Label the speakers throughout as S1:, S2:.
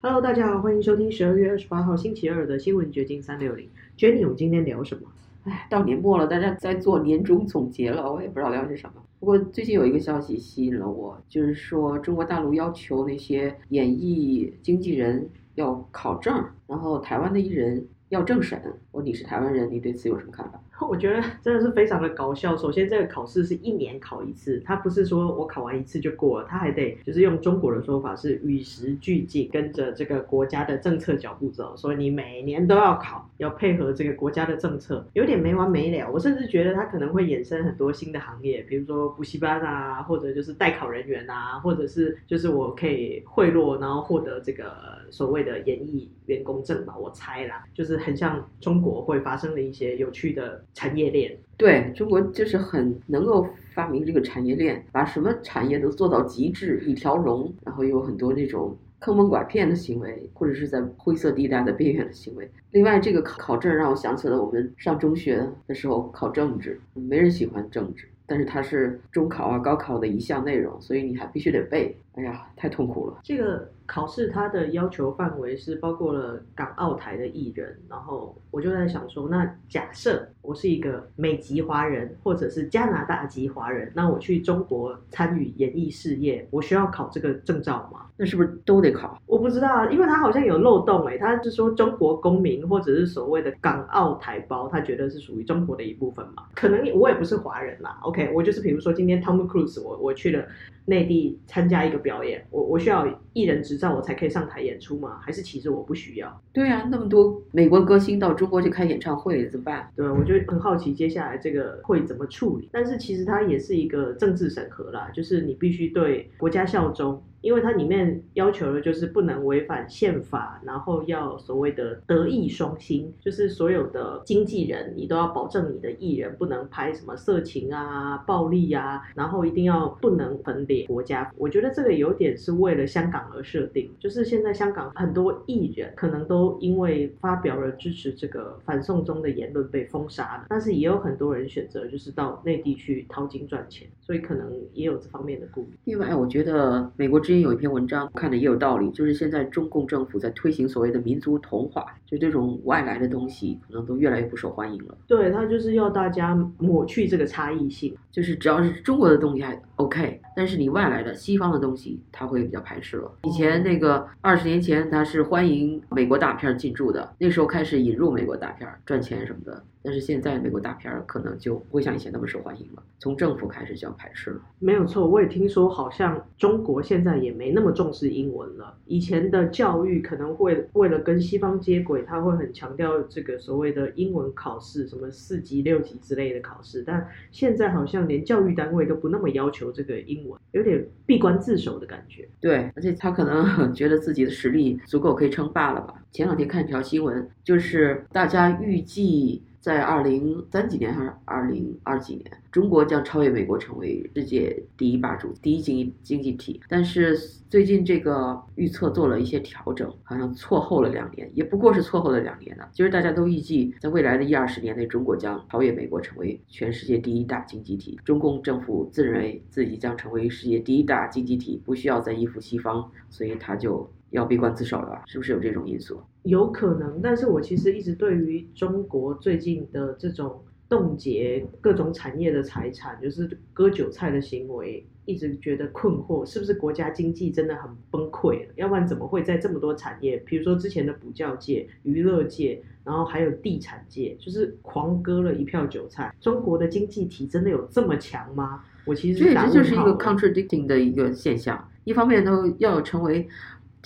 S1: Hello，大家好，欢迎收听十二月二十八号星期二的新闻掘金三六零。Jenny，我们今天聊什么？
S2: 哎，到年末了，大家在做年终总结了，我也不知道聊些什么。不过最近有一个消息吸引了我，就是说中国大陆要求那些演艺经纪人要考证，然后台湾的艺人要政审。我你是台湾人，你对此有什么看法？
S1: 我觉得真的是非常的搞笑。首先，这个考试是一年考一次，它不是说我考完一次就过了，它还得就是用中国的说法是与时俱进，跟着这个国家的政策脚步走。所以你每年都要考，要配合这个国家的政策，有点没完没了。我甚至觉得它可能会衍生很多新的行业，比如说补习班啊，或者就是代考人员啊，或者是就是我可以贿赂，然后获得这个所谓的演艺员工证吧。我猜啦，就是很像中国会发生的一些有趣的。产业链
S2: 对中国就是很能够发明这个产业链，把什么产业都做到极致，一条龙，然后有很多那种坑蒙拐骗的行为，或者是在灰色地带的边缘的行为。另外，这个考考证让我想起了我们上中学的时候考政治，没人喜欢政治，但是它是中考啊、高考的一项内容，所以你还必须得背。哎呀，太痛苦了。
S1: 这个。考试它的要求范围是包括了港澳台的艺人，然后我就在想说，那假设我是一个美籍华人或者是加拿大籍华人，那我去中国参与演艺事业，我需要考这个证照吗？
S2: 那是不是都得考？
S1: 我不知道，因为他好像有漏洞哎，他是说中国公民或者是所谓的港澳台胞，他觉得是属于中国的一部分嘛？可能我也不是华人啦，OK，我就是比如说今天 Tom Cruise，我我去了内地参加一个表演，我我需要艺人执照我才可以上台演出吗？还是其实我不需要？
S2: 对啊，那么多美国歌星到中国去开演唱会怎么办？
S1: 对，我就很好奇接下来这个会怎么处理。但是其实它也是一个政治审核啦，就是你必须对国家效忠。因为它里面要求的就是不能违反宪法，然后要所谓的德艺双馨，就是所有的经纪人你都要保证你的艺人不能拍什么色情啊、暴力啊，然后一定要不能分裂国家。我觉得这个有点是为了香港而设定，就是现在香港很多艺人可能都因为发表了支持这个反送中的言论被封杀了，但是也有很多人选择就是到内地去淘金赚钱，所以可能也有这方面的顾虑。
S2: 另外，我觉得美国。之前有一篇文章看的也有道理，就是现在中共政府在推行所谓的民族同化，就这种外来的东西可能都越来越不受欢迎了。
S1: 对他就是要大家抹去这个差异性，
S2: 就是只要是中国的东西还 OK，但是你外来的西方的东西他会比较排斥了。以前那个二十年前他是欢迎美国大片进驻的，那时候开始引入美国大片赚钱什么的。但是现在美国大片可能就不会像以前那么受欢迎了，从政府开始就要排斥了。
S1: 没有错，我也听说好像中国现在也没那么重视英文了。以前的教育可能会为了跟西方接轨，他会很强调这个所谓的英文考试，什么四级、六级之类的考试。但现在好像连教育单位都不那么要求这个英文，有点闭关自守的感觉。
S2: 对，而且他可能觉得自己的实力足够可以称霸了吧？前两天看一条新闻，就是大家预计。在二零三几年还是二零二几年，中国将超越美国成为世界第一霸主、第一经济经济体。但是最近这个预测做了一些调整，好像错后了两年，也不过是错后了两年了。就是大家都预计在未来的一二十年内，中国将超越美国成为全世界第一大经济体。中共政府自认为自己将成为世界第一大经济体，不需要再依附西方，所以他就。要闭关自守了，是不是有这种因素？
S1: 有可能，但是我其实一直对于中国最近的这种冻结各种产业的财产，就是割韭菜的行为，一直觉得困惑，是不是国家经济真的很崩溃了？要不然怎么会在这么多产业，比如说之前的补教界、娱乐界，然后还有地产界，就是狂割了一票韭菜？中国的经济体真的有这么强吗？我其实
S2: 这这就是一个 contradicting 的一个现象，一方面都要成为。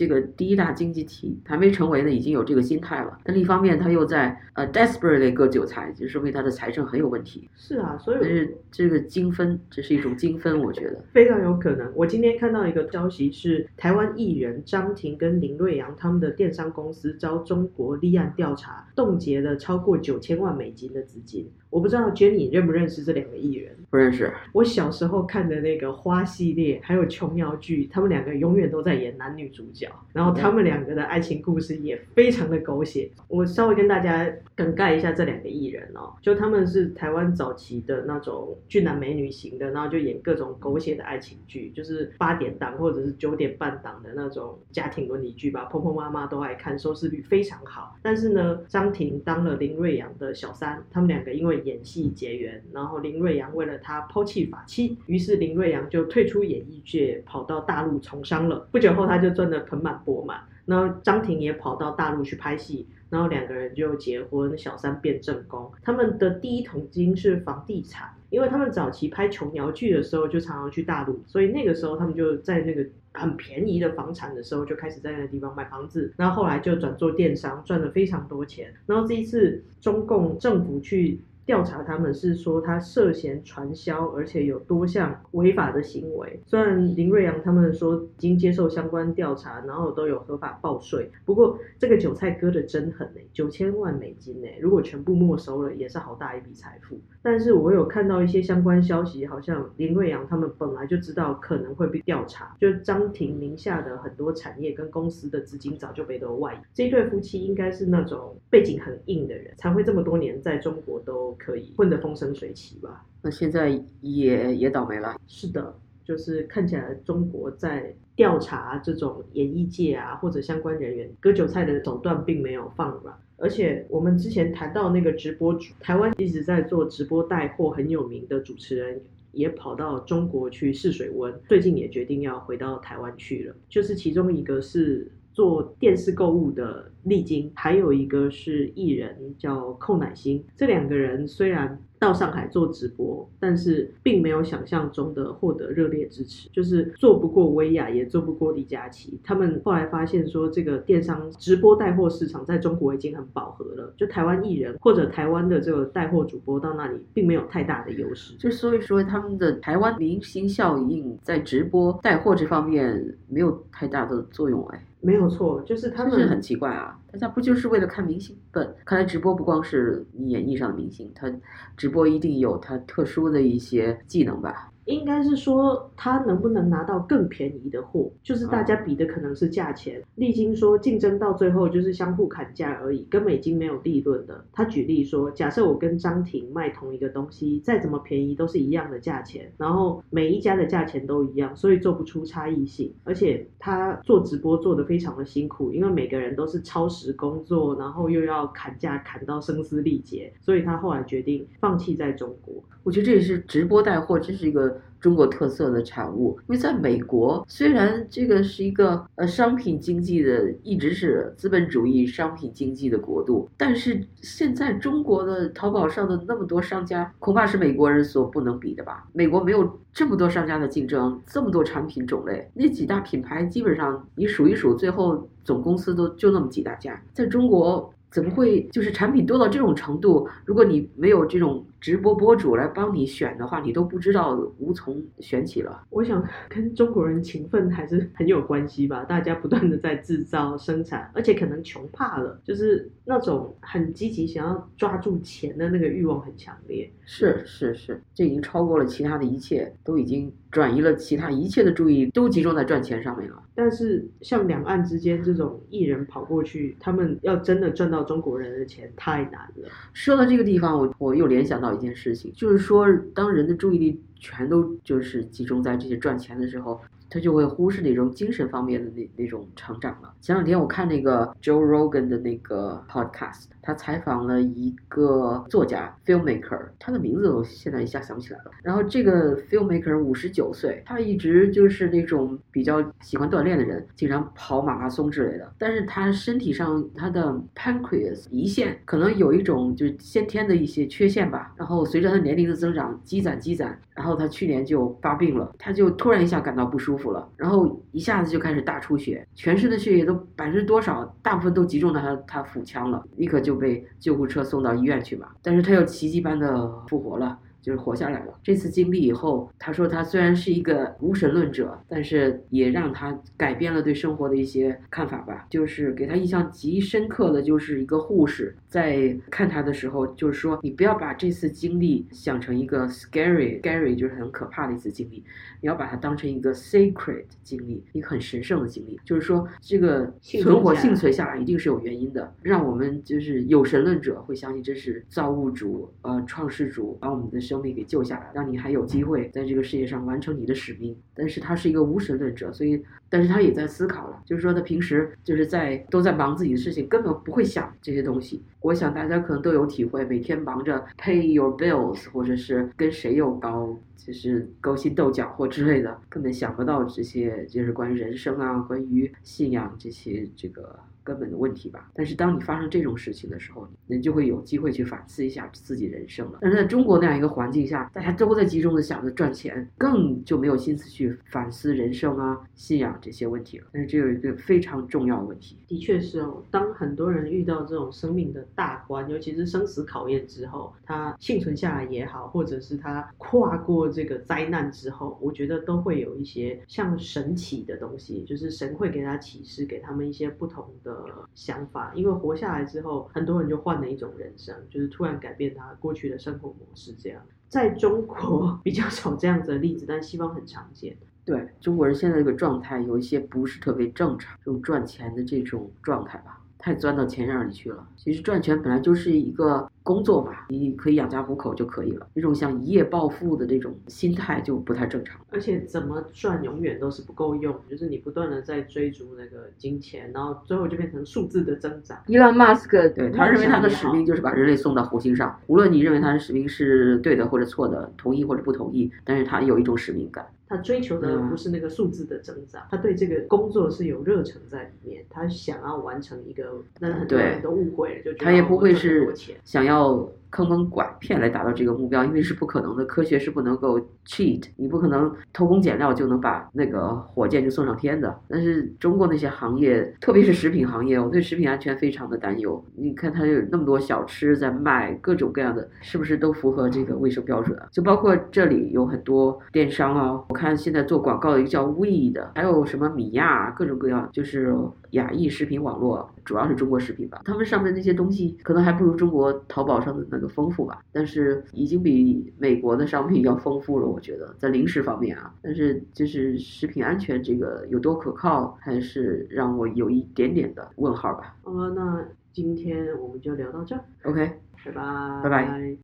S2: 这个第一大经济体还没成为呢，已经有这个心态了。但另一方面，他又在呃 desperately 割韭菜，就说明他的财政很有问题。
S1: 是啊，所以
S2: 但是这个精分，这是一种精分，我觉得
S1: 非常有可能。我今天看到一个消息是，台湾艺人张庭跟林瑞阳他们的电商公司遭中国立案调查，冻结了超过九千万美金的资金。我不知道 Jenny 认不认识这两个艺人？
S2: 不认识。
S1: 我小时候看的那个花系列，还有琼瑶剧，他们两个永远都在演男女主角，然后他们两个的爱情故事也非常的狗血。我稍微跟大家梗概一下这两个艺人哦，就他们是台湾早期的那种俊男美女型的，然后就演各种狗血的爱情剧，就是八点档或者是九点半档的那种家庭伦理剧吧，婆婆妈妈都爱看，收视率非常好。但是呢，张庭当了林瑞阳的小三，他们两个因为演戏结缘，然后林瑞阳为了他抛弃法妻，于是林瑞阳就退出演艺界，跑到大陆从商了。不久后，他就赚了盆满钵满。然后张庭也跑到大陆去拍戏，然后两个人就结婚，小三变正宫。他们的第一桶金是房地产，因为他们早期拍琼瑶剧的时候就常常去大陆，所以那个时候他们就在那个很便宜的房产的时候就开始在那个地方买房子，然后后来就转做电商，赚了非常多钱。然后这一次中共政府去。调查他们是说他涉嫌传销，而且有多项违法的行为。虽然林瑞阳他们说已经接受相关调查，然后都有合法报税，不过这个韭菜割的真狠哎，九千万美金哎，如果全部没收了，也是好大一笔财富。但是我有看到一些相关消息，好像林瑞阳他们本来就知道可能会被调查，就张庭名下的很多产业跟公司的资金早就被都外移。这一对夫妻应该是那种背景很硬的人，才会这么多年在中国都都。可以混得风生水起吧？
S2: 那现在也也倒霉了。
S1: 是的，就是看起来中国在调查这种演艺界啊或者相关人员割韭菜的手段并没有放软。而且我们之前谈到那个直播主，台湾一直在做直播带货很有名的主持人，也跑到中国去试水温，最近也决定要回到台湾去了。就是其中一个是。做电视购物的丽晶，还有一个是艺人叫寇乃馨。这两个人虽然到上海做直播，但是并没有想象中的获得热烈支持，就是做不过薇娅，也做不过李佳琦。他们后来发现说，这个电商直播带货市场在中国已经很饱和了，就台湾艺人或者台湾的这个带货主播到那里，并没有太大的优势。
S2: 就所以说，他们的台湾明星效应在直播带货这方面没有太大的作用哎。
S1: 没有错，就是他们
S2: 很奇怪啊，大家不就是为了看明星？不，看来直播不光是演艺上的明星，他直播一定有他特殊的一些技能吧。
S1: 应该是说他能不能拿到更便宜的货，就是大家比的可能是价钱。历经说竞争到最后就是相互砍价而已，根本已经没有利润的。他举例说，假设我跟张婷卖同一个东西，再怎么便宜都是一样的价钱，然后每一家的价钱都一样，所以做不出差异性。而且他做直播做的非常的辛苦，因为每个人都是超时工作，然后又要砍价砍到声嘶力竭，所以他后来决定放弃在中国。
S2: 我觉得这也是直播带货，这是一个中国特色的产物。因为在美国，虽然这个是一个呃商品经济的，一直是资本主义商品经济的国度，但是现在中国的淘宝上的那么多商家，恐怕是美国人所不能比的吧？美国没有这么多商家的竞争，这么多产品种类，那几大品牌基本上你数一数，最后总公司都就那么几大家。在中国。怎么会就是产品多到这种程度？如果你没有这种直播博主来帮你选的话，你都不知道无从选起了。
S1: 我想跟中国人勤奋还是很有关系吧。大家不断的在制造生产，而且可能穷怕了，就是那种很积极想要抓住钱的那个欲望很强烈。
S2: 是是是，这已经超过了其他的一切，都已经转移了其他一切的注意，都集中在赚钱上面了。
S1: 但是像两岸之间这种艺人跑过去，他们要真的赚到。中国人的钱太难了。
S2: 说到这个地方，我我又联想到一件事情，就是说，当人的注意力全都就是集中在这些赚钱的时候。他就会忽视那种精神方面的那那种成长了。前两天我看那个 Joe Rogan 的那个 podcast，他采访了一个作家 filmmaker，他的名字我现在一下想不起来了。然后这个 filmmaker 五十九岁，他一直就是那种比较喜欢锻炼的人，经常跑马拉松之类的。但是他身体上他的 pancreas 胰腺可能有一种就是先天的一些缺陷吧。然后随着他年龄的增长，积攒积攒，然后他去年就发病了，他就突然一下感到不舒服。了，然后一下子就开始大出血，全身的血液都百分之多少，大部分都集中到他他腹腔了，立刻就被救护车送到医院去嘛。但是他又奇迹般的复活了，就是活下来了。这次经历以后，他说他虽然是一个无神论者，但是也让他改变了对生活的一些看法吧。就是给他印象极深刻的就是一个护士在看他的时候，就是说你不要把这次经历想成一个 scary，scary 就是很可怕的一次经历，你要把它当成一个 sacred 经历，一个很神圣的经历。就是说这个
S1: 存
S2: 存活幸存下来一定是有原因的，让我们就是有神论者会相信这是造物主、呃创世主把我们的生命给救下来，让你还有机会在这个世界上完成你的使命。但是他是一个无神论者，所以但是他也在思考了，就是说他平时就是在都在忙自己的事情，根本不会想这些东西。我想大家可能都有体会，每天忙着 pay your bills，或者是跟谁又搞就是勾心斗角或之类的，根本想不到这些就是关于人生啊、关于信仰这些这个根本的问题吧。但是当你发生这种事情的时候，你就会有机会去反思一下自己人生了。但是在中国那样一个环境下，大家都在集中的想着赚钱，更就没有心思去反思人生啊、信仰这些问题了。但是这有一个非常重要的问题，
S1: 的确是哦，当很多人遇到这种生命的大关，尤其是生死考验之后，他幸存下来也好，或者是他跨过这个灾难之后，我觉得都会有一些像神奇的东西，就是神会给他启示，给他们一些不同的想法。因为活下来之后，很多人就换了一种人生，就是突然改变他过去的生活模式。这样，在中国 比较少这样子的例子，但西方很常见。
S2: 对中国人现在这个状态有一些不是特别正常，这种赚钱的这种状态吧，太钻到钱眼里去了。其实赚钱本来就是一个工作吧，你可以养家糊口就可以了。这种想一夜暴富的这种心态就不太正常。
S1: 而且怎么赚永远都是不够用，就是你不断的在追逐那个金钱，然后最后就变成数字的增长。
S2: 伊朗马斯克对他认为他的使命就是把人类送到火星上，无论你认为他的使命是对的或者错的，同意或者不同意，但是他有一种使命感。
S1: 他追求的
S2: 嗯
S1: 不是那个数字的增长，他对这个工作是有热忱在里面，他想要完成一个，那很多人都误会了，就觉得
S2: 他也不会是。想要要坑蒙拐骗来达到这个目标，因为是不可能的。科学是不能够 cheat，你不可能偷工减料就能把那个火箭就送上天的。但是中国那些行业，特别是食品行业，我对食品安全非常的担忧。你看它有那么多小吃在卖，各种各样的，是不是都符合这个卫生标准啊？就包括这里有很多电商啊，我看现在做广告的一个叫 We 的，还有什么米亚，各种各样，就是亚裔食品网络，主要是中国食品吧。他们上面那些东西可能还不如中国淘宝上的那个丰富吧，但是已经比美国的商品要丰富了，我觉得在零食方面啊。但是就是食品安全这个有多可靠，还是让我有一点点的问号吧。
S1: 好了，那今天我们就聊到这儿
S2: ，OK。
S1: 拜拜，
S2: 拜拜。